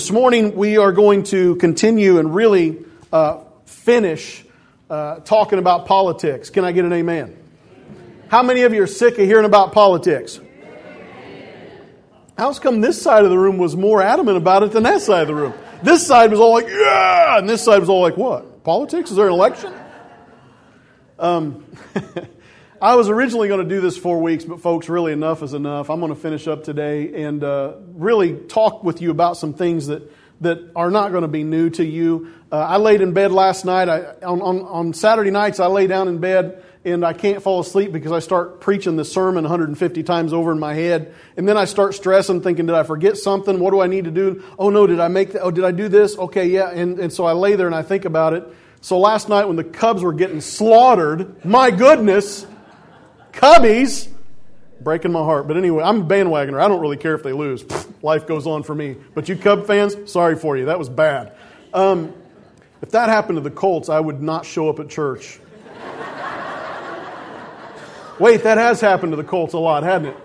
This morning, we are going to continue and really uh, finish uh, talking about politics. Can I get an amen? How many of you are sick of hearing about politics? How's come this side of the room was more adamant about it than that side of the room? This side was all like, yeah, and this side was all like, what? Politics? Is there an election? Um, I was originally going to do this four weeks, but folks, really enough is enough. I'm going to finish up today and uh, really talk with you about some things that, that are not going to be new to you. Uh, I laid in bed last night. I, on, on, on Saturday nights, I lay down in bed and I can't fall asleep because I start preaching the sermon 150 times over in my head. And then I start stressing, thinking, did I forget something? What do I need to do? Oh no, did I make that? Oh, did I do this? Okay, yeah. And, and so I lay there and I think about it. So last night when the Cubs were getting slaughtered, my goodness, Cubbies, breaking my heart. But anyway, I'm a bandwagoner. I don't really care if they lose. Life goes on for me. But you Cub fans, sorry for you. That was bad. Um, if that happened to the Colts, I would not show up at church. Wait, that has happened to the Colts a lot, hasn't it?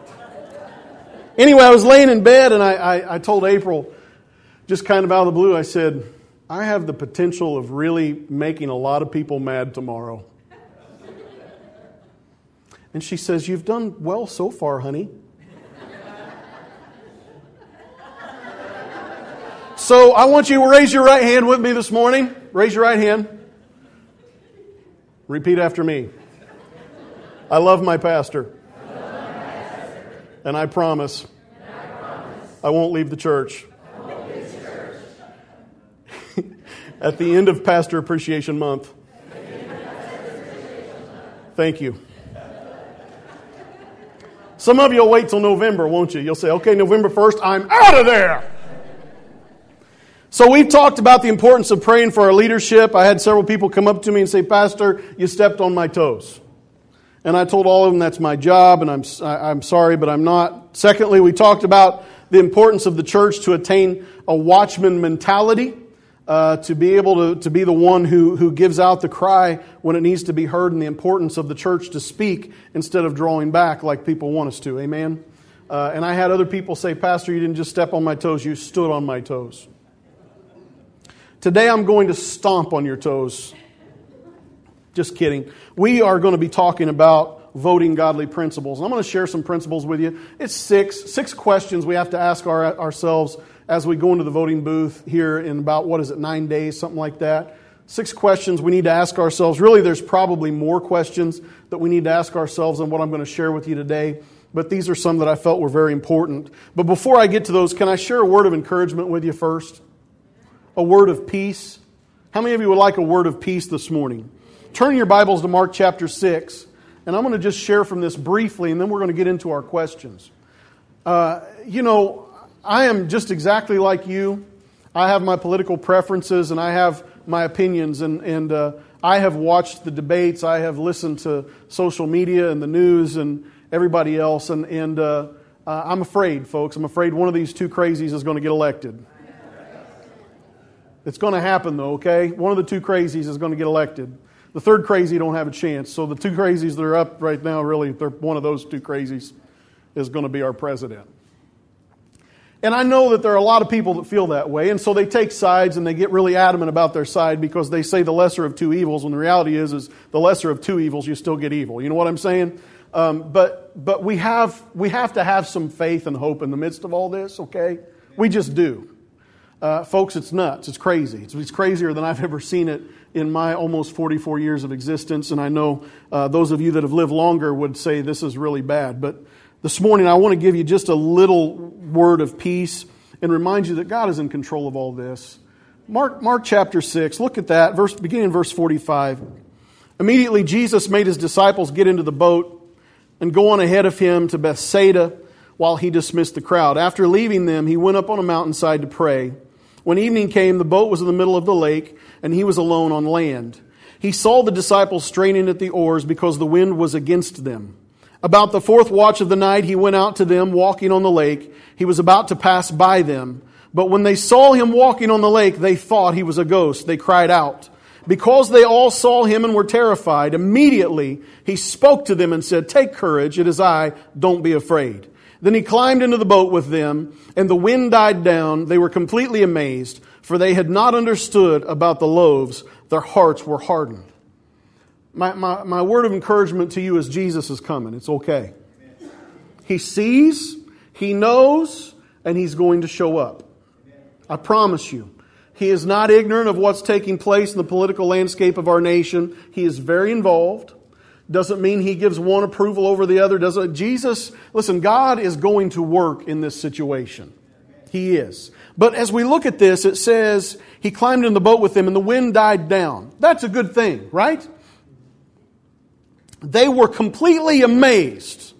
Anyway, I was laying in bed and I, I, I told April, just kind of out of the blue, I said, I have the potential of really making a lot of people mad tomorrow. And she says, You've done well so far, honey. so I want you to raise your right hand with me this morning. Raise your right hand. Repeat after me. I love my pastor. And I promise, I won't leave the church. At the end of Pastor Appreciation Month. Thank you. Some of you will wait till November, won't you? You'll say, okay, November 1st, I'm out of there. So we've talked about the importance of praying for our leadership. I had several people come up to me and say, Pastor, you stepped on my toes. And I told all of them that's my job, and I'm, I'm sorry, but I'm not. Secondly, we talked about the importance of the church to attain a watchman mentality uh, to be able to, to be the one who, who gives out the cry when it needs to be heard, and the importance of the church to speak instead of drawing back like people want us to. Amen? Uh, and I had other people say, Pastor, you didn't just step on my toes, you stood on my toes. Today I'm going to stomp on your toes. Just kidding. We are going to be talking about voting godly principles. I'm going to share some principles with you. It's six, six questions we have to ask our, ourselves as we go into the voting booth here in about, what is it, nine days, something like that. Six questions we need to ask ourselves. Really, there's probably more questions that we need to ask ourselves than what I'm going to share with you today, but these are some that I felt were very important. But before I get to those, can I share a word of encouragement with you first? A word of peace. How many of you would like a word of peace this morning? Turn your Bibles to Mark chapter 6, and I'm going to just share from this briefly, and then we're going to get into our questions. Uh, you know, I am just exactly like you. I have my political preferences and I have my opinions, and, and uh, I have watched the debates. I have listened to social media and the news and everybody else, and, and uh, uh, I'm afraid, folks. I'm afraid one of these two crazies is going to get elected. It's going to happen, though, okay? One of the two crazies is going to get elected. The third crazy don't have a chance. So the two crazies that are up right now, really, they're one of those two crazies is going to be our president. And I know that there are a lot of people that feel that way, and so they take sides and they get really adamant about their side because they say the lesser of two evils, when the reality is, is the lesser of two evils, you still get evil. You know what I'm saying? Um, but but we have we have to have some faith and hope in the midst of all this. Okay, we just do, uh, folks. It's nuts. It's crazy. It's, it's, crazier than I've ever seen it in my almost 44 years of existence. And I know uh, those of you that have lived longer would say this is really bad, but this morning, I want to give you just a little word of peace and remind you that God is in control of all this. Mark, Mark chapter 6, look at that, verse, beginning in verse 45. Immediately, Jesus made his disciples get into the boat and go on ahead of him to Bethsaida while he dismissed the crowd. After leaving them, he went up on a mountainside to pray. When evening came, the boat was in the middle of the lake, and he was alone on land. He saw the disciples straining at the oars because the wind was against them. About the fourth watch of the night, he went out to them walking on the lake. He was about to pass by them. But when they saw him walking on the lake, they thought he was a ghost. They cried out. Because they all saw him and were terrified, immediately he spoke to them and said, Take courage, it is I, don't be afraid. Then he climbed into the boat with them, and the wind died down. They were completely amazed, for they had not understood about the loaves. Their hearts were hardened. My, my, my word of encouragement to you is Jesus is coming. It's okay. He sees, he knows, and he's going to show up. I promise you. He is not ignorant of what's taking place in the political landscape of our nation. He is very involved. Doesn't mean he gives one approval over the other. Doesn't Jesus, listen, God is going to work in this situation. He is. But as we look at this, it says he climbed in the boat with them and the wind died down. That's a good thing, right? They were completely amazed,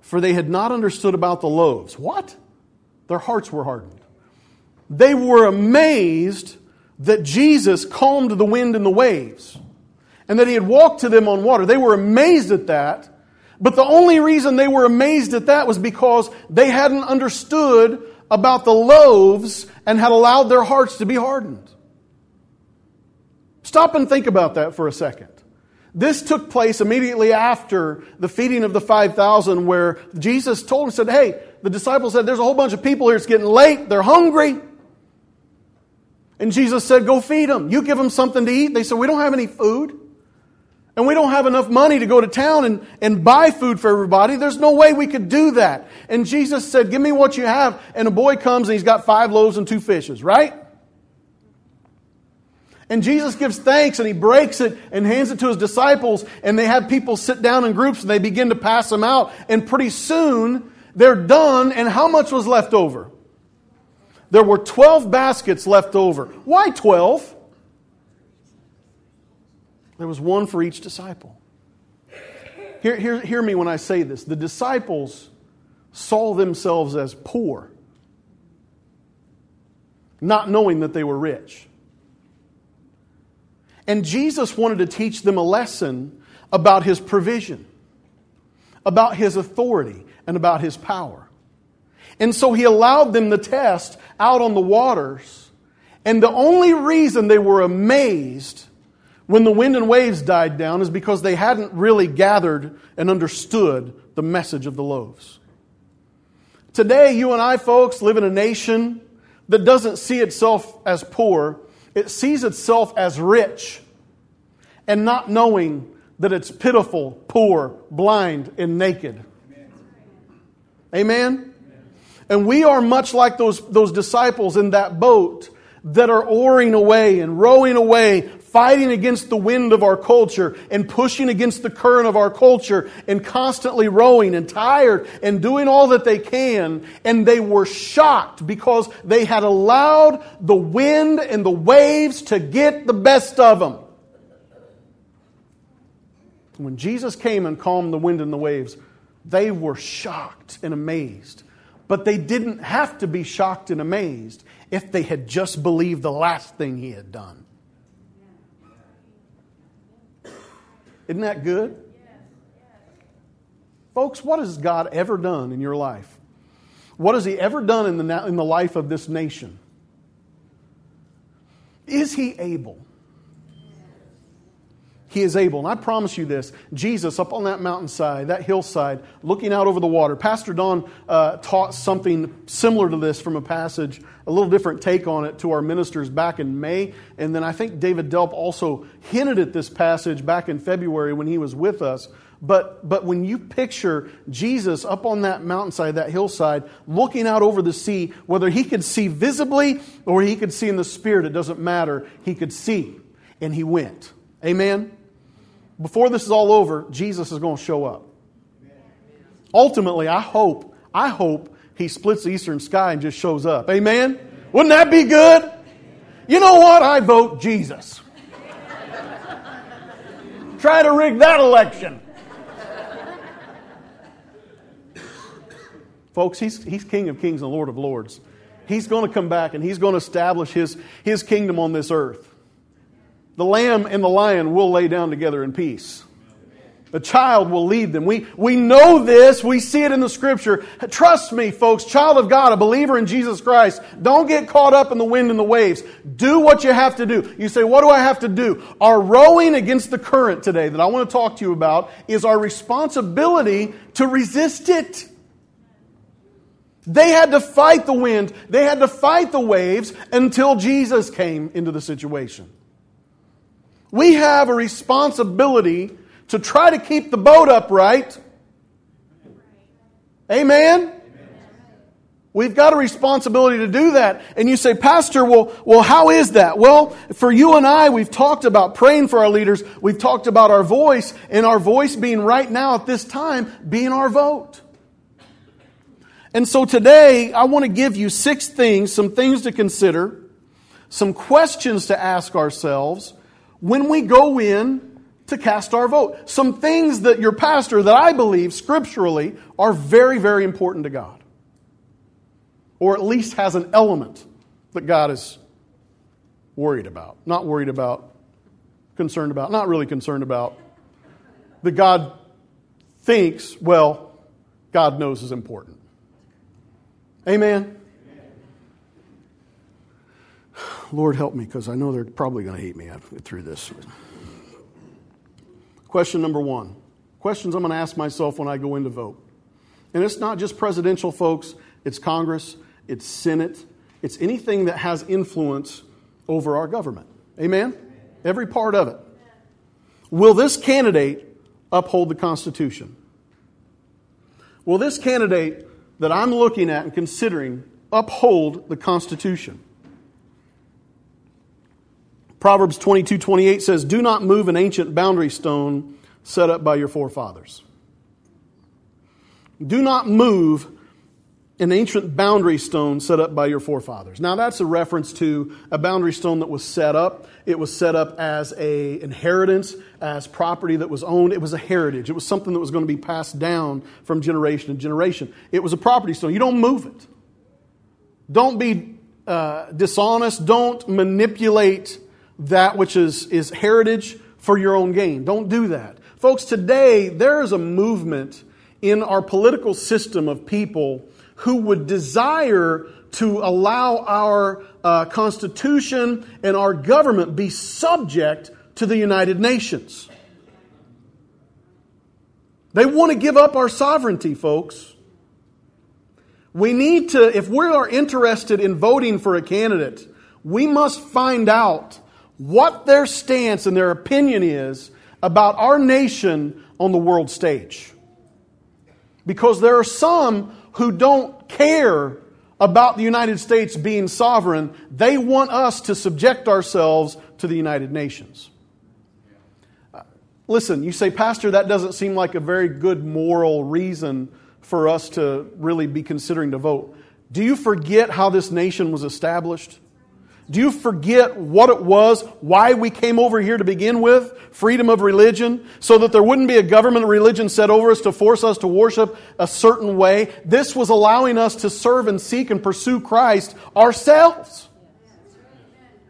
for they had not understood about the loaves. What? Their hearts were hardened. They were amazed that Jesus calmed the wind and the waves and that he had walked to them on water. They were amazed at that. But the only reason they were amazed at that was because they hadn't understood about the loaves and had allowed their hearts to be hardened. Stop and think about that for a second. This took place immediately after the feeding of the 5,000 where Jesus told them, said, hey, the disciples said, there's a whole bunch of people here. It's getting late. They're hungry. And Jesus said, go feed them. You give them something to eat. They said, we don't have any food. And we don't have enough money to go to town and, and buy food for everybody. There's no way we could do that. And Jesus said, Give me what you have. And a boy comes and he's got five loaves and two fishes, right? And Jesus gives thanks and he breaks it and hands it to his disciples. And they have people sit down in groups and they begin to pass them out. And pretty soon they're done. And how much was left over? There were 12 baskets left over. Why 12? There was one for each disciple. Hear, hear, hear me when I say this. The disciples saw themselves as poor, not knowing that they were rich. And Jesus wanted to teach them a lesson about his provision, about his authority, and about his power. And so he allowed them the test out on the waters. And the only reason they were amazed when the wind and waves died down is because they hadn't really gathered and understood the message of the loaves. Today, you and I, folks, live in a nation that doesn't see itself as poor, it sees itself as rich, and not knowing that it's pitiful, poor, blind, and naked. Amen? And we are much like those, those disciples in that boat that are oaring away and rowing away fighting against the wind of our culture and pushing against the current of our culture and constantly rowing and tired and doing all that they can. And they were shocked because they had allowed the wind and the waves to get the best of them. When Jesus came and calmed the wind and the waves, they were shocked and amazed. But they didn't have to be shocked and amazed if they had just believed the last thing he had done. Isn't that good? Folks, what has God ever done in your life? What has He ever done in the, in the life of this nation? Is He able? He is able. And I promise you this Jesus up on that mountainside, that hillside, looking out over the water. Pastor Don uh, taught something similar to this from a passage, a little different take on it to our ministers back in May. And then I think David Delp also hinted at this passage back in February when he was with us. But, but when you picture Jesus up on that mountainside, that hillside, looking out over the sea, whether he could see visibly or he could see in the spirit, it doesn't matter. He could see. And he went. Amen? Before this is all over, Jesus is going to show up. Ultimately, I hope, I hope he splits the eastern sky and just shows up. Amen? Wouldn't that be good? You know what? I vote Jesus. Try to rig that election. Folks, he's, he's King of Kings and Lord of Lords. He's going to come back and he's going to establish his, his kingdom on this earth. The lamb and the lion will lay down together in peace. A child will lead them. We, we know this. We see it in the scripture. Trust me, folks, child of God, a believer in Jesus Christ, don't get caught up in the wind and the waves. Do what you have to do. You say, what do I have to do? Our rowing against the current today that I want to talk to you about is our responsibility to resist it. They had to fight the wind. They had to fight the waves until Jesus came into the situation. We have a responsibility to try to keep the boat upright. Amen? We've got a responsibility to do that. And you say, Pastor, well, well, how is that? Well, for you and I, we've talked about praying for our leaders. We've talked about our voice, and our voice being right now at this time, being our vote. And so today, I want to give you six things, some things to consider, some questions to ask ourselves when we go in to cast our vote. Some things that your pastor, that I believe scripturally, are very, very important to God. Or at least has an element that God is worried about. Not worried about, concerned about, not really concerned about. That God thinks, well, God knows is important. Amen. Lord, help me because I know they're probably going to hate me through this. Question number one questions I'm going to ask myself when I go in to vote. And it's not just presidential folks, it's Congress, it's Senate, it's anything that has influence over our government. Amen? Every part of it. Will this candidate uphold the Constitution? Will this candidate that I'm looking at and considering uphold the Constitution? Proverbs 22 28 says, Do not move an ancient boundary stone set up by your forefathers. Do not move an ancient boundary stone set up by your forefathers. Now that's a reference to a boundary stone that was set up. It was set up as a inheritance, as property that was owned. It was a heritage. It was something that was going to be passed down from generation to generation. It was a property stone. You don't move it. Don't be uh, dishonest. Don't manipulate that which is, is heritage for your own gain. Don't do that. Folks, today there is a movement in our political system of people who would desire to allow our uh, Constitution and our government be subject to the United Nations. They want to give up our sovereignty, folks. We need to, if we are interested in voting for a candidate, we must find out what their stance and their opinion is about our nation on the world stage. Because there are some who don't care about the United States being sovereign. They want us to subject ourselves to the United Nations. Uh, listen, you say, Pastor, that doesn't seem like a very good moral reason for us to really be considering to vote. Do you forget how this nation was established? Do you forget what it was, why we came over here to begin with? Freedom of religion, so that there wouldn't be a government religion set over us to force us to worship a certain way. This was allowing us to serve and seek and pursue Christ ourselves.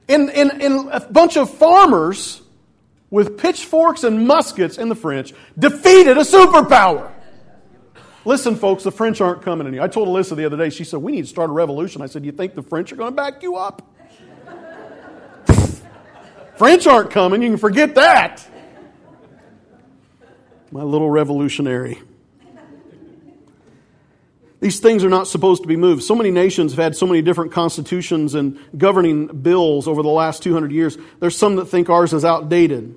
In a bunch of farmers with pitchforks and muskets in the French defeated a superpower. Listen, folks, the French aren't coming in here. I told Alyssa the other day, she said, We need to start a revolution. I said, You think the French are going to back you up? French aren't coming. You can forget that. My little revolutionary. These things are not supposed to be moved. So many nations have had so many different constitutions and governing bills over the last 200 years. There's some that think ours is outdated.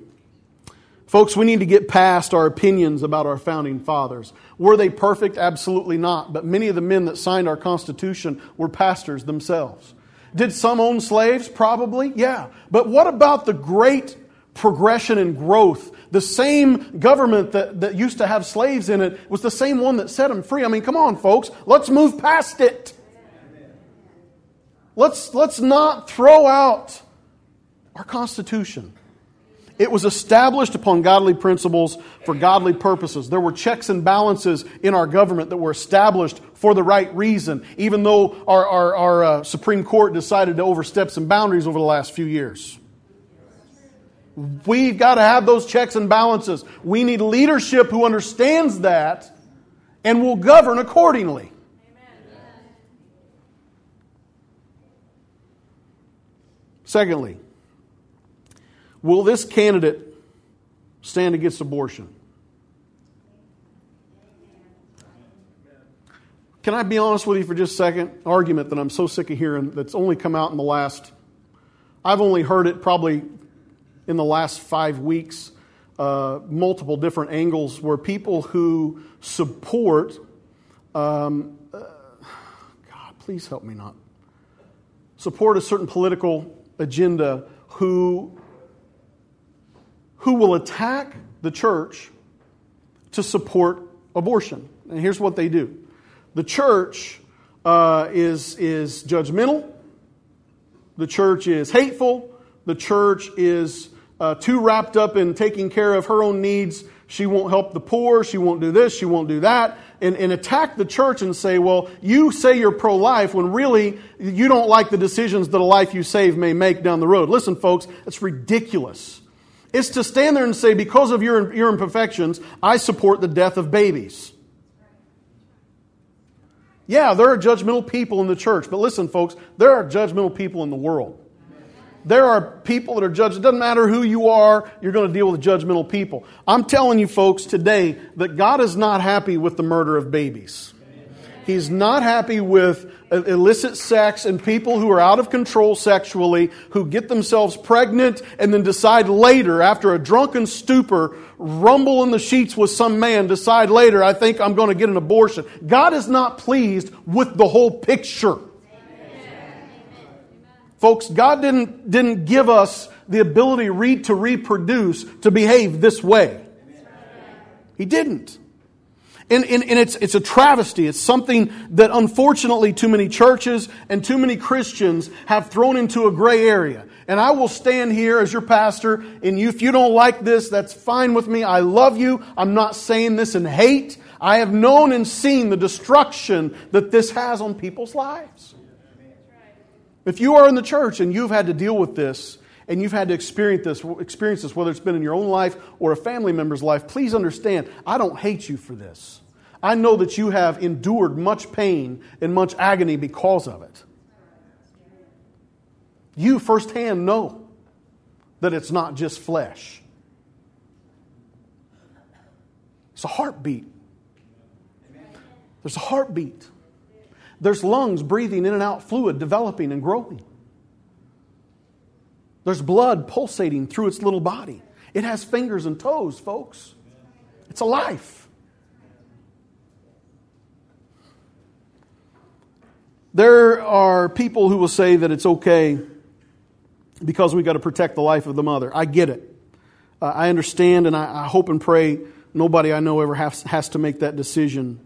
Folks, we need to get past our opinions about our founding fathers. Were they perfect? Absolutely not. But many of the men that signed our Constitution were pastors themselves. Did some own slaves? Probably, yeah. But what about the great progression and growth? The same government that, that used to have slaves in it was the same one that set them free. I mean, come on, folks. Let's move past it. Let's, let's not throw out our Constitution. It was established upon godly principles for godly purposes. There were checks and balances in our government that were established for the right reason, even though our, our, our uh, Supreme Court decided to overstep some boundaries over the last few years. We've got to have those checks and balances. We need leadership who understands that and will govern accordingly. Secondly, will this candidate stand against abortion? Can I be honest with you for just a second? Argument that I'm so sick of hearing that's only come out in the last, I've only heard it probably in the last five weeks, uh, multiple different angles where people who support, um, uh, God, please help me not, support a certain political agenda who, who will attack the church to support abortion. And here's what they do the church uh, is, is judgmental, the church is hateful, the church is uh, too wrapped up in taking care of her own needs. She won't help the poor, she won't do this, she won't do that, and, and attack the church and say, well, you say you're pro life when really you don't like the decisions that a life you save may make down the road. Listen, folks, it's ridiculous. It's to stand there and say, because of your, your imperfections, I support the death of babies. Yeah, there are judgmental people in the church, but listen, folks, there are judgmental people in the world. There are people that are judged. It doesn't matter who you are, you're going to deal with judgmental people. I'm telling you, folks, today that God is not happy with the murder of babies. He's not happy with uh, illicit sex and people who are out of control sexually, who get themselves pregnant and then decide later, after a drunken stupor, rumble in the sheets with some man, decide later, I think I'm going to get an abortion. God is not pleased with the whole picture. Folks, God didn't, didn't give us the ability to reproduce to behave this way. He didn't. And, and, and, it's, it's a travesty. It's something that unfortunately too many churches and too many Christians have thrown into a gray area. And I will stand here as your pastor, and you, if you don't like this, that's fine with me. I love you. I'm not saying this in hate. I have known and seen the destruction that this has on people's lives. If you are in the church and you've had to deal with this, and you've had to experience this, experience this, whether it's been in your own life or a family member's life, please understand, I don't hate you for this. I know that you have endured much pain and much agony because of it. You firsthand know that it's not just flesh, it's a heartbeat. There's a heartbeat. There's lungs breathing in and out fluid, developing and growing. There's blood pulsating through its little body. It has fingers and toes, folks. It's a life. There are people who will say that it's okay because we've got to protect the life of the mother. I get it. Uh, I understand, and I, I, hope and pray nobody I know ever has, has to make that decision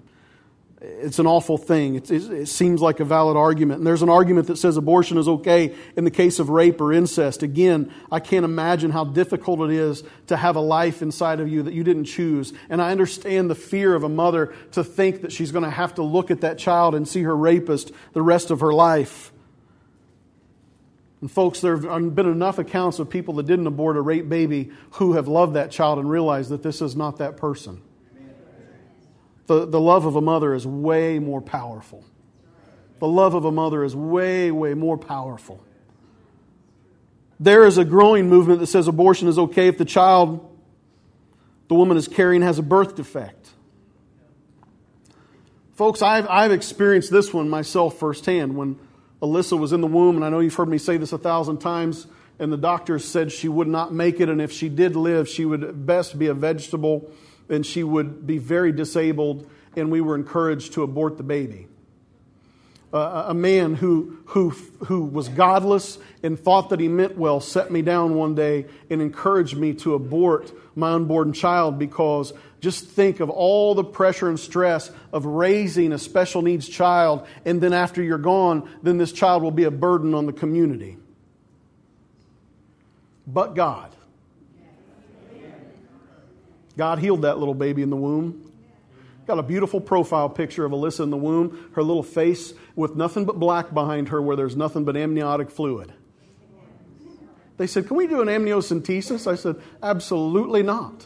it's an awful thing. It, it, it, seems like a valid argument. And there's an argument that says abortion is okay in the case of rape or incest. Again, I can't imagine how difficult it is to have a life inside of you that you didn't choose. And I understand the fear of a mother to think that she's going to have to look at that child and see her rapist the rest of her life. And folks, there have been enough accounts of people that didn't abort a rape baby who have loved that child and realized that this is not that person. The, the love of a mother is way more powerful. The love of a mother is way, way more powerful. There is a growing movement that says abortion is okay if the child the woman is carrying has a birth defect. Folks, I've, I've experienced this one myself firsthand when Alyssa was in the womb, and I know you've heard me say this a thousand times, and the doctors said she would not make it, and if she did live, she would best be a vegetable and she would be very disabled, and we were encouraged to abort the baby. Uh, a man who, who, who was godless and thought that he meant well set me down one day and encouraged me to abort my unborn child because just think of all the pressure and stress of raising a special needs child, and then after you're gone, then this child will be a burden on the community. But God, God healed that little baby in the womb. Got a beautiful profile picture of Alyssa in the womb, her little face with nothing but black behind her where there's nothing but amniotic fluid. They said, Can we do an amniocentesis? I said, Absolutely not.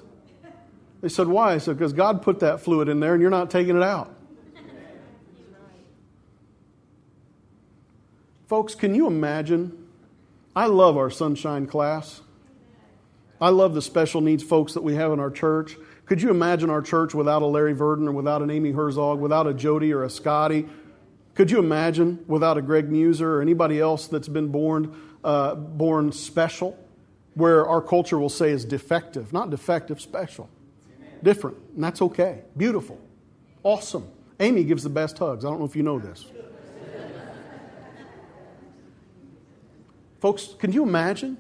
They said, Why? I said, Because God put that fluid in there and you're not taking it out. Folks, can you imagine? I love our sunshine class. I love the special needs folks that we have in our church. Could you imagine our church without a Larry Verdon or without an Amy Herzog, without a Jody or a Scotty? Could you imagine without a Greg Muser or anybody else that's been born, uh, born special, where our culture will say is defective? Not defective, special. Different. And that's okay. Beautiful. Awesome. Amy gives the best hugs. I don't know if you know this. Folks, can you imagine?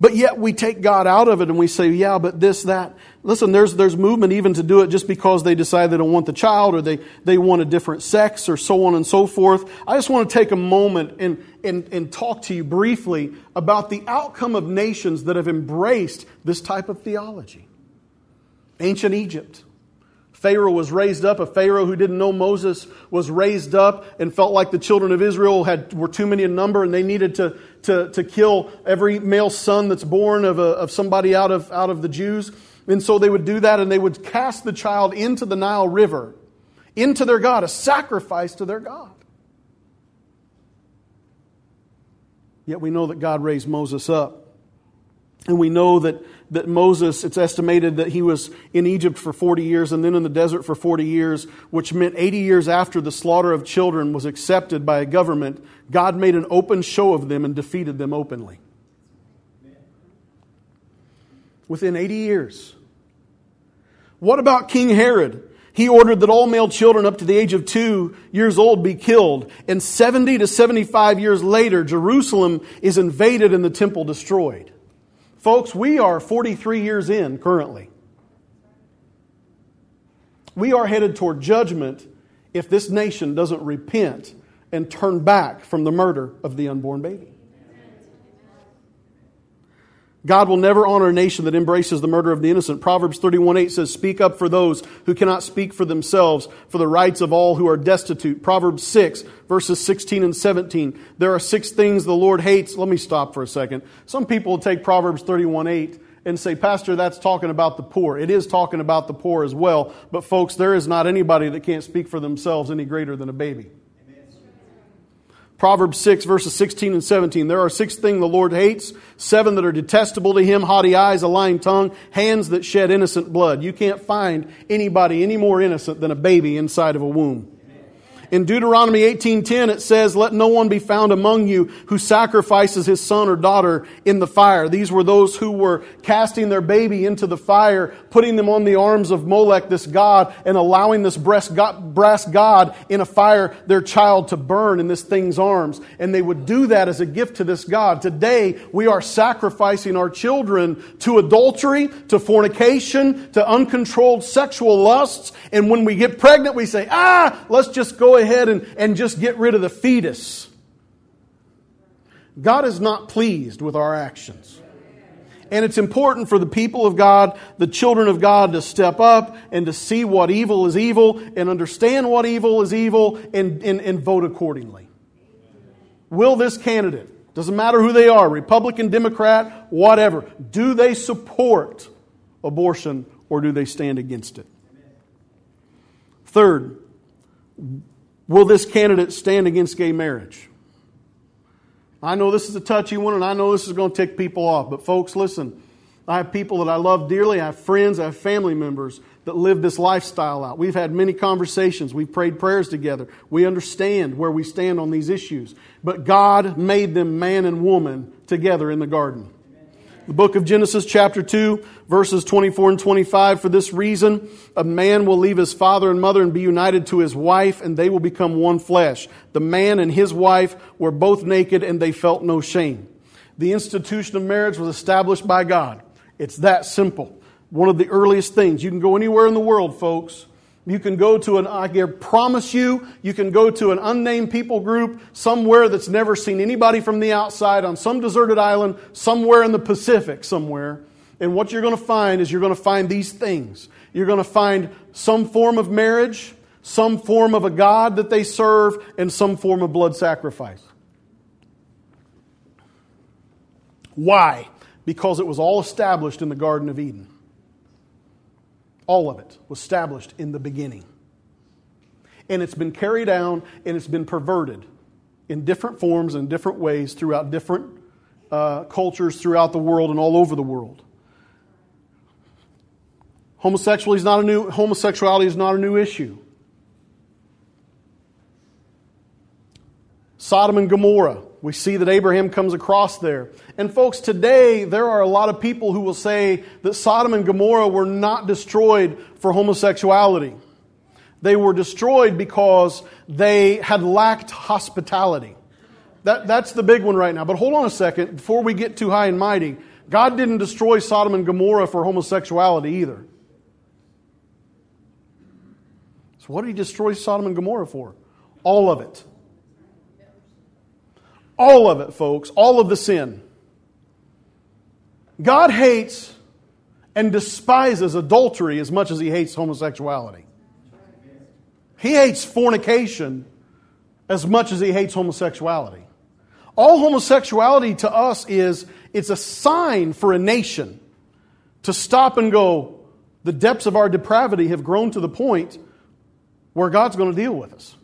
But yet we take God out of it and we say, yeah, but this, that. Listen, there's, there's movement even to do it just because they decide they don't want the child or they, they want a different sex or so on and so forth. I just want to take a moment and, and, and talk to you briefly about the outcome of nations that have embraced this type of theology. Ancient Egypt. Pharaoh was raised up. A Pharaoh who didn't know Moses was raised up and felt like the children of Israel had, were too many in number and they needed to, to, to kill every male son that's born of, a, of somebody out of, out of the Jews. And so they would do that and they would cast the child into the Nile River, into their God, a sacrifice to their God. Yet we know that God raised Moses up. And we know that that Moses, it's estimated that he was in Egypt for 40 years and then in the desert for 40 years, which meant 80 years after the slaughter of children was accepted by a government, God made an open show of them and defeated them openly. Within 80 years. What about King Herod? He ordered that all male children up to the age of two years old be killed. And 70 to 75 years later, Jerusalem is invaded and the temple destroyed. Folks, we are 43 years in currently. We are headed toward judgment if this nation doesn't repent and turn back from the murder of the unborn baby. God will never honor a nation that embraces the murder of the innocent. Proverbs 31 8 says, Speak up for those who cannot speak for themselves, for the rights of all who are destitute. Proverbs 6, verses 16 and 17. There are six things the Lord hates. Let me stop for a second. Some people take Proverbs 31 8 and say, Pastor, that's talking about the poor. It is talking about the poor as well. But folks, there is not anybody that can't speak for themselves any greater than a baby. Proverbs 6, verses 16 and 17. There are six things the Lord hates, seven that are detestable to him haughty eyes, a lying tongue, hands that shed innocent blood. You can't find anybody any more innocent than a baby inside of a womb. In Deuteronomy 18:10 it says, "Let no one be found among you who sacrifices his son or daughter in the fire." These were those who were casting their baby into the fire, putting them on the arms of Molech, this god, and allowing this brass god in a fire, their child to burn in this thing's arms. And they would do that as a gift to this god. Today, we are sacrificing our children to adultery, to fornication, to uncontrolled sexual lusts, and when we get pregnant, we say, "Ah, let's just go ahead and, and just get rid of the fetus. God is not pleased with our actions. And it's important for the people of God, the children of God, to step up and to see what evil is evil and understand what evil is evil and, and, and vote accordingly. Will this candidate, doesn't matter who they are, Republican, Democrat, whatever, do they support abortion or do they stand against it? Third, Will this candidate stand against gay marriage? I know this is a touchy one and I know this is going to tick people off, but folks, listen. I have people that I love dearly. I have friends, I have family members that live this lifestyle out. We've had many conversations. We've prayed prayers together. We understand where we stand on these issues. But God made them man and woman together in the garden. The book of Genesis, chapter 2, verses 24 and 25. For this reason, a man will leave his father and mother and be united to his wife, and they will become one flesh. The man and his wife were both naked, and they felt no shame. The institution of marriage was established by God. It's that simple. One of the earliest things. You can go anywhere in the world, folks, you can go to an, I promise you, you can go to an unnamed people group somewhere that's never seen anybody from the outside on some deserted island, somewhere in the Pacific, somewhere. And what you're going to find is you're going to find these things. You're going to find some form of marriage, some form of a God that they serve, and some form of blood sacrifice. Why? Because it was all established in the Garden of Eden. All of it was established in the beginning. And it's been carried down and it's been perverted in different forms and different ways throughout different uh, cultures throughout the world and all over the world. Homosexuality is not a new, homosexuality is not a new issue. Sodom and Gomorrah. We see that Abraham comes across there. And folks, today there are a lot of people who will say that Sodom and Gomorrah were not destroyed for homosexuality. They were destroyed because they had lacked hospitality. That, that's the big one right now. But hold on a second. Before we get too high and mighty, God didn't destroy Sodom and Gomorrah for homosexuality either. So, what did he destroy Sodom and Gomorrah for? All of it. All of it, folks. All of the sin. God hates and despises adultery as much as he hates homosexuality. He hates fornication as much as he hates homosexuality. All homosexuality to us is it's a sign for a nation to stop and go, the depths of our depravity have grown to the point where God's going to deal with us.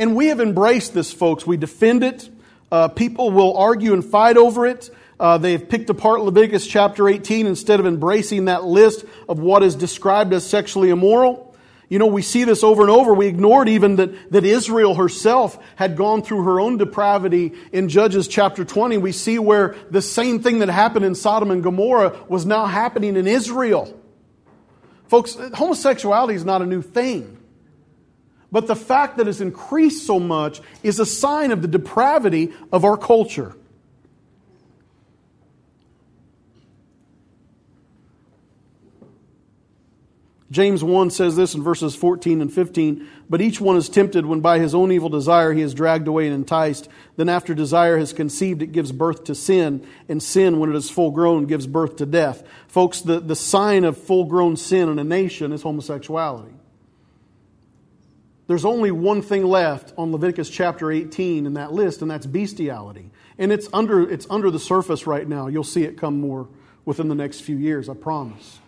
And we have embraced this, folks. We defend it. Uh, people will argue and fight over it. Uh, they have picked apart Leviticus chapter 18 instead of embracing that list of what is described as sexually immoral. You know, we see this over and over. We ignored even that, that Israel herself had gone through her own depravity in Judges chapter 20. We see where the same thing that happened in Sodom and Gomorrah was now happening in Israel. Folks, homosexuality is not a new thing. But the fact that it's increased so much is a sign of the depravity of our culture. James 1 says this in verses 14 and 15 But each one is tempted when by his own evil desire he is dragged away and enticed. Then, after desire has conceived, it gives birth to sin. And sin, when it is full grown, gives birth to death. Folks, the, the sign of full grown sin in a nation is homosexuality. There's only one thing left on Leviticus chapter 18 in that list, and that's bestiality. And it's under, it's under the surface right now. You'll see it come more within the next few years, I promise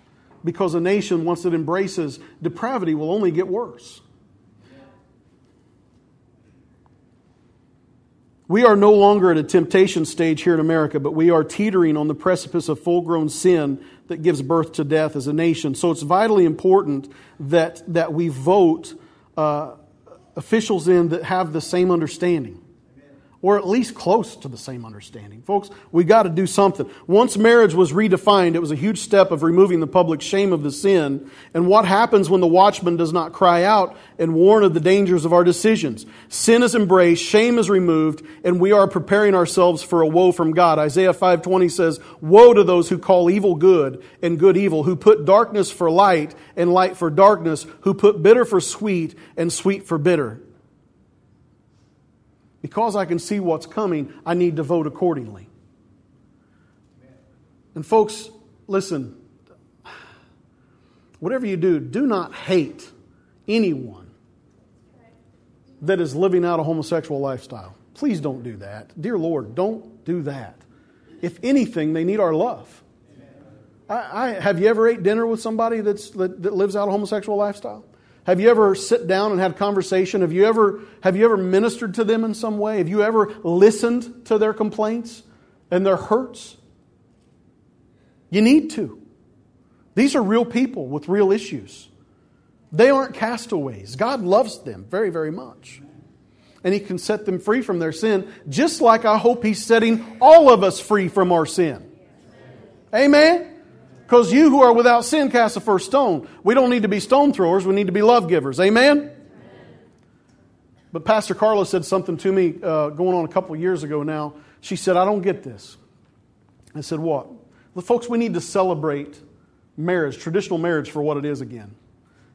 because a nation, once it embraces depravity, will only get worse. We are no longer at a temptation stage here in America, but we are teetering on the precipice of full grown sin that gives birth to death as a nation. So it's vitally important that, that we vote uh, officials in that have the same understanding or at least close to the same understanding. Folks, we got to do something. Once marriage was redefined, it was a huge step of removing the public shame of the sin. And what happens when the watchman does not cry out and warn of the dangers of our decisions? Sin is embraced, shame is removed, and we are preparing ourselves for a woe from God. Isaiah 5:20 says, "Woe to those who call evil good and good evil, who put darkness for light and light for darkness, who put bitter for sweet and sweet for bitter." Because I can see what's coming, I need to vote accordingly. And, folks, listen, whatever you do, do not hate anyone that is living out a homosexual lifestyle. Please don't do that. Dear Lord, don't do that. If anything, they need our love. I, I, have you ever ate dinner with somebody that's, that, that lives out a homosexual lifestyle? Have you ever sit down and had conversation? Have you ever have you ever ministered to them in some way? Have you ever listened to their complaints and their hurts? You need to. These are real people with real issues. They aren't castaways. God loves them very, very much. And He can set them free from their sin, just like I hope He's setting all of us free from our sin. Amen? Because you who are without sin cast the first stone. We don't need to be stone throwers, we need to be love givers. Amen? But Pastor Carla said something to me uh, going on a couple years ago now. She said, I don't get this. I said, What? Well, folks, we need to celebrate marriage, traditional marriage, for what it is again.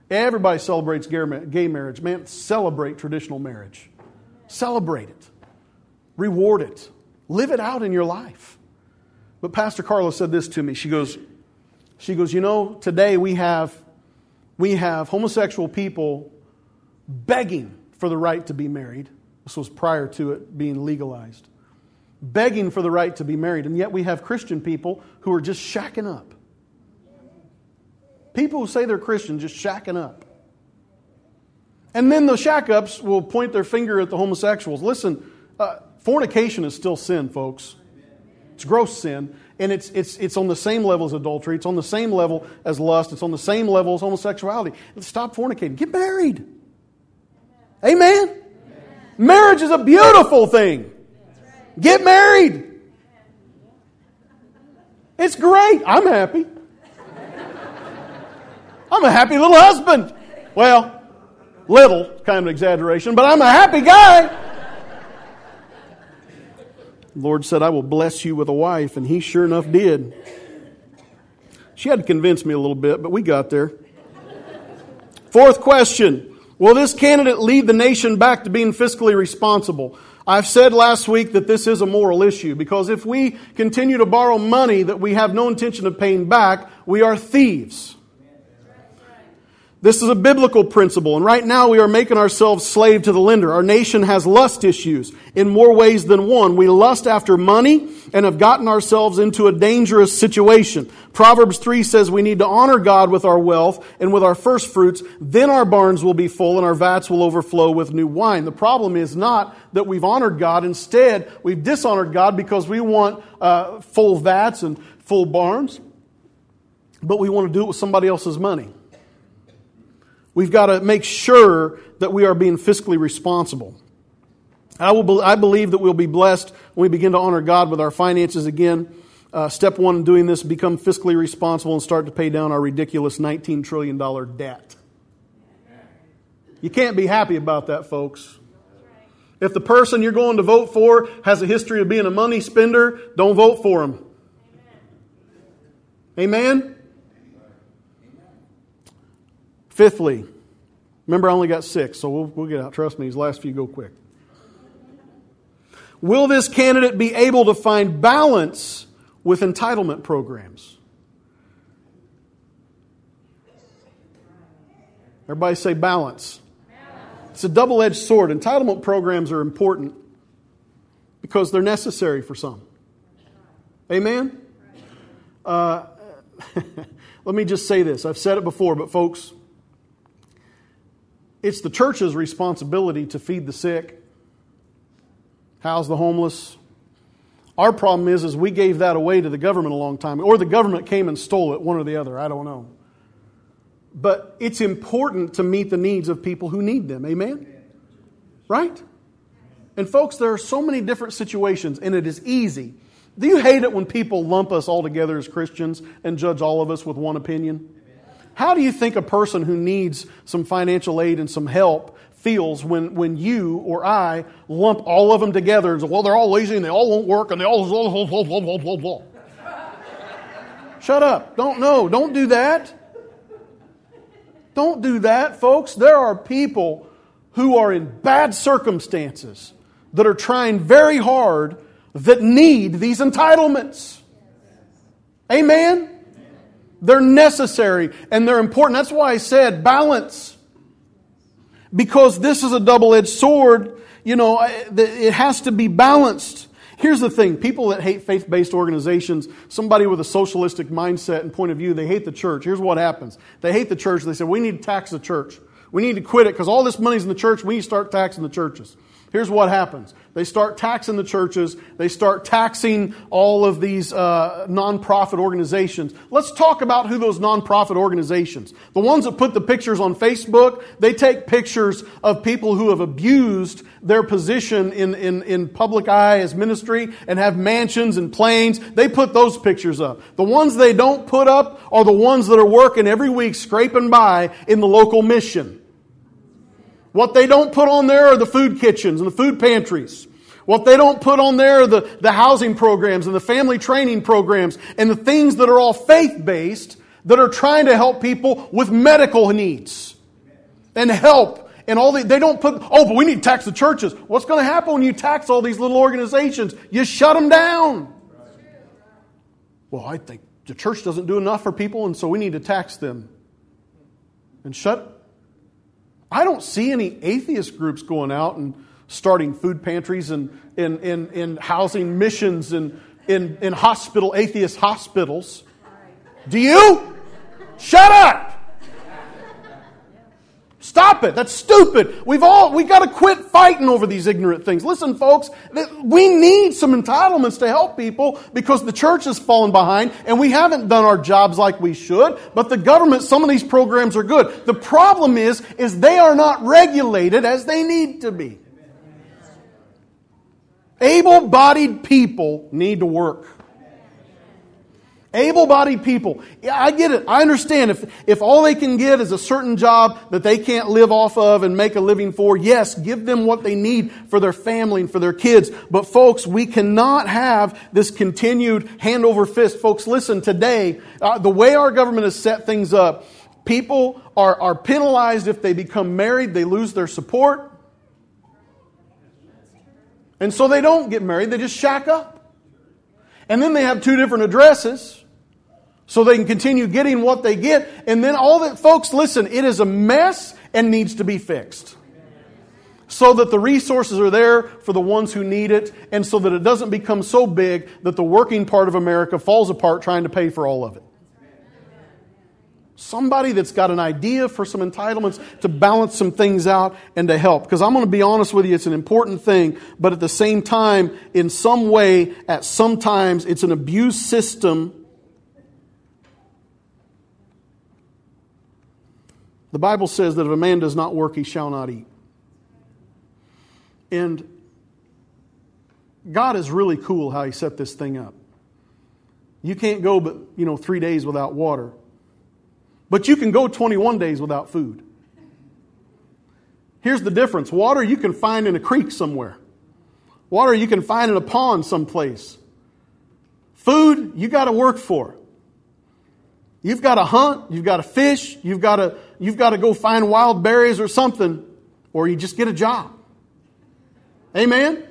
Everybody celebrates gay marriage. Man, celebrate traditional marriage. Celebrate it. Reward it. Live it out in your life. But Pastor Carla said this to me. She goes, she goes, You know, today we have, we have homosexual people begging for the right to be married. This was prior to it being legalized. begging for the right to be married. And yet we have Christian people who are just shacking up. People who say they're Christian just shacking up. And then the shack ups will point their finger at the homosexuals. Listen, uh, fornication is still sin, folks. It's gross sin. And it's, it's, it's on the same level as adultery. It's on the same level as lust. It's on the same level as homosexuality. Stop fornicating. Get married. Amen? Amen. Marriage is a beautiful thing. Get married. It's great. I'm happy. I'm a happy little husband. Well, little, kind of an exaggeration, but I'm a happy guy. The Lord said, I will bless you with a wife, and He sure enough did. She had to convince me a little bit, but we got there. Fourth question Will this candidate lead the nation back to being fiscally responsible? I've said last week that this is a moral issue because if we continue to borrow money that we have no intention of paying back, we are thieves. This is a biblical principle, and right now we are making ourselves slave to the lender. Our nation has lust issues in more ways than one. We lust after money and have gotten ourselves into a dangerous situation. Proverbs 3 says we need to honor God with our wealth and with our first fruits. Then our barns will be full and our vats will overflow with new wine. The problem is not that we've honored God. Instead, we've dishonored God because we want uh, full vats and full barns, but we want to do it with somebody else's money. We've got to make sure that we are being fiscally responsible. I, will, I believe that we'll be blessed when we begin to honor God with our finances again. Uh, step one in doing this, become fiscally responsible and start to pay down our ridiculous $19 trillion debt. You can't be happy about that, folks. If the person you're going to vote for has a history of being a money spender, don't vote for him. Amen? Fifthly, remember I only got six, so we'll, we'll get out. Trust me, these last few go quick. Will this candidate be able to find balance with entitlement programs? Everybody say balance. balance. It's a double edged sword. Entitlement programs are important because they're necessary for some. Amen? Uh, let me just say this. I've said it before, but folks, it's the church's responsibility to feed the sick, house the homeless. Our problem is, is we gave that away to the government a long time, or the government came and stole it, one or the other. I don't know. But it's important to meet the needs of people who need them. Amen? Right? And folks, there are so many different situations, and it is easy. Do you hate it when people lump us all together as Christians and judge all of us with one opinion? How do you think a person who needs some financial aid and some help feels when, when you or I lump all of them together and say, well, they're all lazy and they all won't work and they all. Blah, blah, blah, blah, Shut up. Don't know. Don't do that. Don't do that, folks. There are people who are in bad circumstances that are trying very hard that need these entitlements. Amen? They're necessary and they're important. That's why I said balance. Because this is a double edged sword, you know, it has to be balanced. Here's the thing people that hate faith based organizations, somebody with a socialistic mindset and point of view, they hate the church. Here's what happens they hate the church. They say, we need to tax the church. We need to quit it because all this money's in the church. We need to start taxing the churches. Here's what happens they start taxing the churches, they start taxing all of these uh, nonprofit organizations. Let's talk about who those nonprofit organizations. The ones that put the pictures on Facebook, they take pictures of people who have abused their position in, in, in public eye as ministry and have mansions and planes. They put those pictures up. The ones they don't put up are the ones that are working every week scraping by in the local mission. What they don't put on there are the food kitchens and the food pantries. What they don't put on there are the, the housing programs and the family training programs and the things that are all faith based that are trying to help people with medical needs and help. And all the, they don't put, oh, but we need to tax the churches. What's going to happen when you tax all these little organizations? You shut them down. Well, I think the church doesn't do enough for people, and so we need to tax them. And shut I don't see any atheist groups going out and starting food pantries and in, in, in housing missions and in, in hospital, atheist hospitals. Do you? Shut up! Stop it. That's stupid. We've all, we got to quit fighting over these ignorant things. Listen, folks, we need some entitlements to help people because the church has fallen behind and we haven't done our jobs like we should. But the government, some of these programs are good. The problem is, is they are not regulated as they need to be. Able bodied people need to work. Able bodied people. Yeah, I get it. I understand. If, if all they can get is a certain job that they can't live off of and make a living for, yes, give them what they need for their family and for their kids. But folks, we cannot have this continued hand over fist. Folks, listen, today, uh, the way our government has set things up, people are, are penalized if they become married, they lose their support. And so they don't get married, they just shack up. And then they have two different addresses so they can continue getting what they get. And then all that, folks, listen, it is a mess and needs to be fixed. So that the resources are there for the ones who need it, and so that it doesn't become so big that the working part of America falls apart trying to pay for all of it. Somebody that's got an idea for some entitlements to balance some things out and to help. Because I'm going to be honest with you, it's an important thing, but at the same time, in some way, at some times, it's an abuse system. The Bible says that if a man does not work, he shall not eat. And God is really cool how he set this thing up. You can't go but, you know, three days without water. But you can go 21 days without food. Here's the difference water you can find in a creek somewhere, water you can find in a pond someplace. Food you got to work for. You've got to hunt, you've got to fish, you've got to, you've got to go find wild berries or something, or you just get a job. Amen?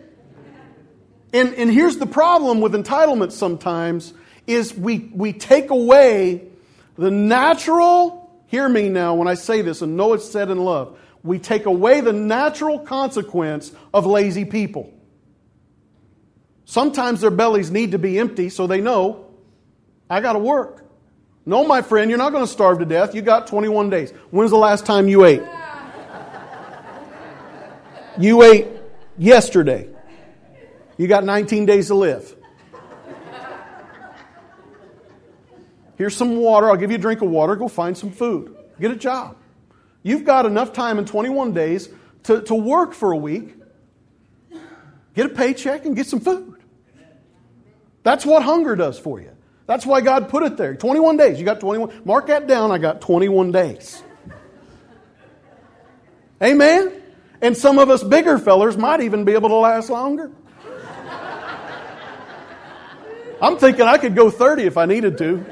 And, and here's the problem with entitlement sometimes is we, we take away the natural, hear me now when I say this and know it's said in love, we take away the natural consequence of lazy people. Sometimes their bellies need to be empty so they know, I got to work. No, my friend, you're not going to starve to death. You got 21 days. When's the last time you ate? You ate yesterday. You got 19 days to live. Here's some water. I'll give you a drink of water. Go find some food. Get a job. You've got enough time in 21 days to, to work for a week, get a paycheck, and get some food. That's what hunger does for you. That's why God put it there. 21 days. You got 21. Mark that down. I got 21 days. Amen? And some of us bigger fellers might even be able to last longer. I'm thinking I could go 30 if I needed to.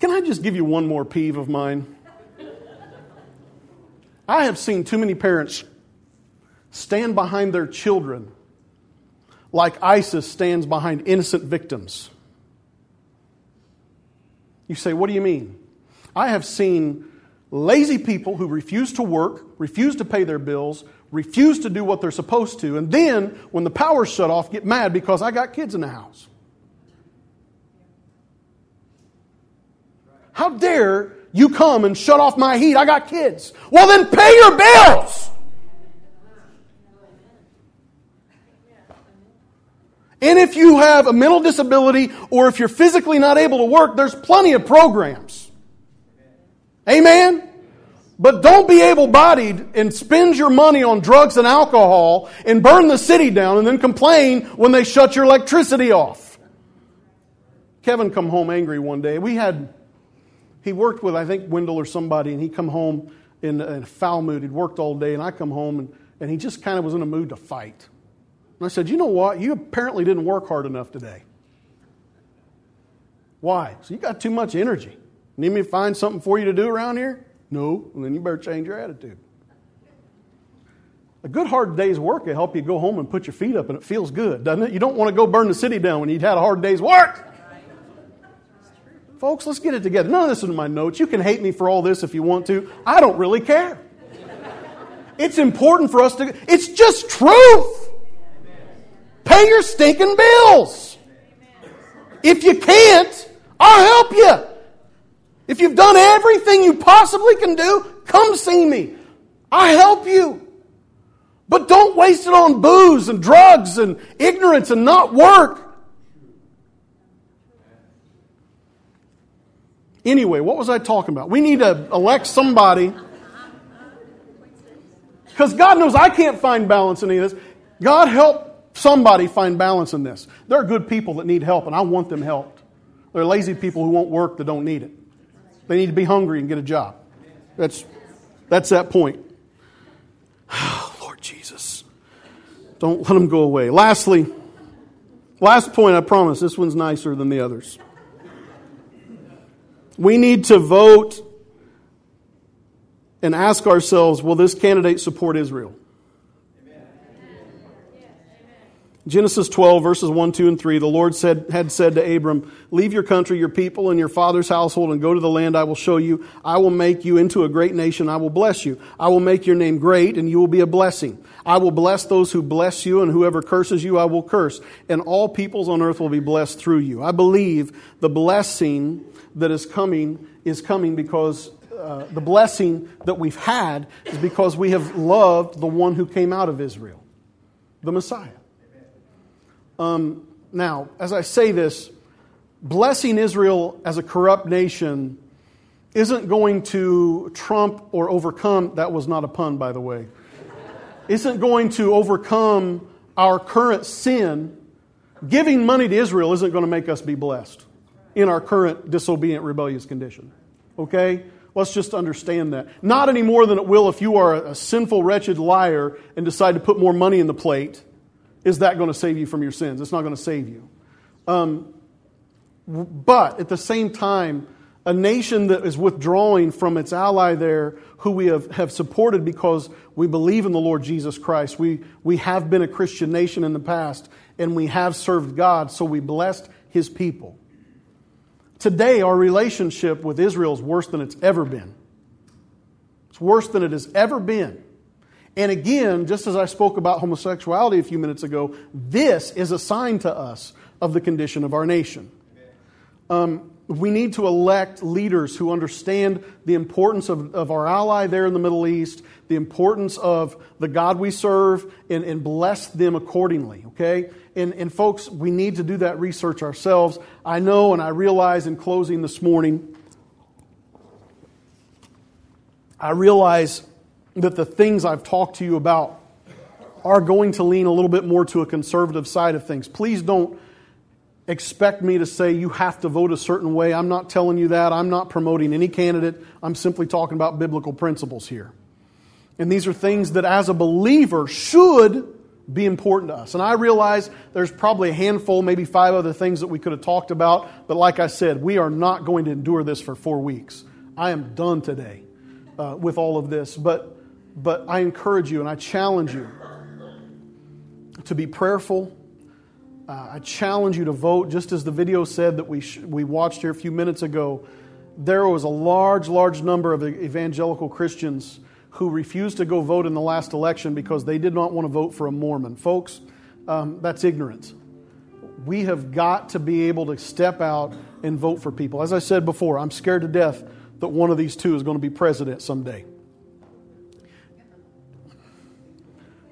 Can I just give you one more peeve of mine? I have seen too many parents stand behind their children like ISIS stands behind innocent victims. You say, What do you mean? I have seen lazy people who refuse to work, refuse to pay their bills, refuse to do what they're supposed to, and then when the power's shut off, get mad because I got kids in the house. How dare you come and shut off my heat? I got kids. Well, then pay your bills. And if you have a mental disability or if you're physically not able to work, there's plenty of programs. Amen? But don't be able bodied and spend your money on drugs and alcohol and burn the city down and then complain when they shut your electricity off. Kevin come home angry one day. We had he worked with, I think, Wendell or somebody, and he come home in, in a foul mood. He'd worked all day, and I come home, and, and he just kind of was in a mood to fight. And I said, You know what? You apparently didn't work hard enough today. Why? So you got too much energy. Need me to find something for you to do around here? No. And then you better change your attitude. A good hard day's work will help you go home and put your feet up, and it feels good, doesn't it? You don't want to go burn the city down when you've had a hard day's work. Folks, let's get it together. None of this is in my notes. You can hate me for all this if you want to. I don't really care. It's important for us to, it's just truth. Pay your stinking bills. If you can't, I'll help you. If you've done everything you possibly can do, come see me. I help you. But don't waste it on booze and drugs and ignorance and not work. Anyway, what was I talking about? We need to elect somebody. Because God knows I can't find balance in any of this. God help somebody find balance in this. There are good people that need help, and I want them helped. There are lazy people who won't work that don't need it. They need to be hungry and get a job. That's, that's that point. Lord Jesus. Don't let them go away. Lastly, last point, I promise, this one's nicer than the others. We need to vote and ask ourselves will this candidate support Israel? Genesis 12, verses 1, 2, and 3, the Lord said, had said to Abram, Leave your country, your people, and your father's household, and go to the land I will show you. I will make you into a great nation. I will bless you. I will make your name great, and you will be a blessing. I will bless those who bless you, and whoever curses you, I will curse. And all peoples on earth will be blessed through you. I believe the blessing that is coming is coming because uh, the blessing that we've had is because we have loved the one who came out of Israel, the Messiah. Um, now, as I say this, blessing Israel as a corrupt nation isn't going to trump or overcome, that was not a pun, by the way, isn't going to overcome our current sin. Giving money to Israel isn't going to make us be blessed in our current disobedient, rebellious condition. Okay? Let's just understand that. Not any more than it will if you are a sinful, wretched liar and decide to put more money in the plate is that going to save you from your sins? It's not going to save you. Um, but at the same time, a nation that is withdrawing from its ally there, who we have, have supported because we believe in the Lord Jesus Christ. We, we have been a Christian nation in the past, and we have served God, so we blessed his people. Today, our relationship with Israel is worse than it's ever been. It's worse than it has ever been. And again, just as I spoke about homosexuality a few minutes ago, this is a sign to us of the condition of our nation. Um, we need to elect leaders who understand the importance of, of our ally there in the Middle East, the importance of the God we serve, and, and bless them accordingly, okay? And, and folks, we need to do that research ourselves. I know and I realize in closing this morning, I realize that the things I've talked to you about are going to lean a little bit more to a conservative side of things. Please don't expect me to say you have to vote a certain way. I'm not telling you that. I'm not promoting any candidate. I'm simply talking about biblical principles here. And these are things that, as a believer, should be important to us. And I realize there's probably a handful, maybe five other things that we could have talked about. But like I said, we are not going to endure this for four weeks. I am done today uh, with all of this. But but I encourage you and I challenge you to be prayerful. Uh, I challenge you to vote, just as the video said that we, sh- we watched here a few minutes ago. There was a large, large number of evangelical Christians who refused to go vote in the last election because they did not want to vote for a Mormon. Folks, um, that's ignorance. We have got to be able to step out and vote for people. As I said before, I'm scared to death that one of these two is going to be president someday.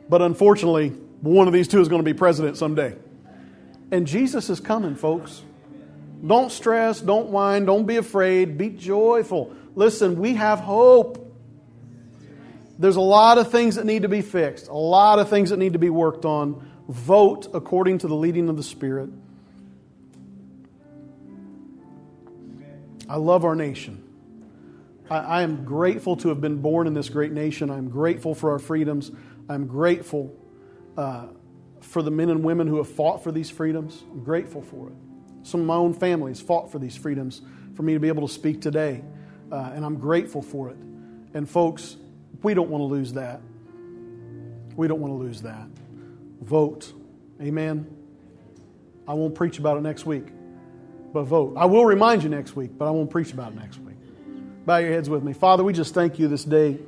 But unfortunately, one of these two is going to be president someday. And Jesus is coming, folks. Don't stress, don't whine, don't be afraid, be joyful. Listen, we have hope. There's a lot of things that need to be fixed, a lot of things that need to be worked on. Vote according to the leading of the Spirit. I love our nation. I, I, am grateful to have been born in this great nation. I'm grateful for our freedoms. I'm grateful uh, for the men and women who have fought for these freedoms. I'm grateful for it. Some of my own family has fought for these freedoms for me to be able to speak today, uh, and I'm grateful for it. And folks, we don't want to lose that. We don't want to lose that. Vote. Amen. I won't preach about it next week, but vote. I will remind you next week, but I won't preach about it next week. Bow your heads with me. Father, we just thank you this day.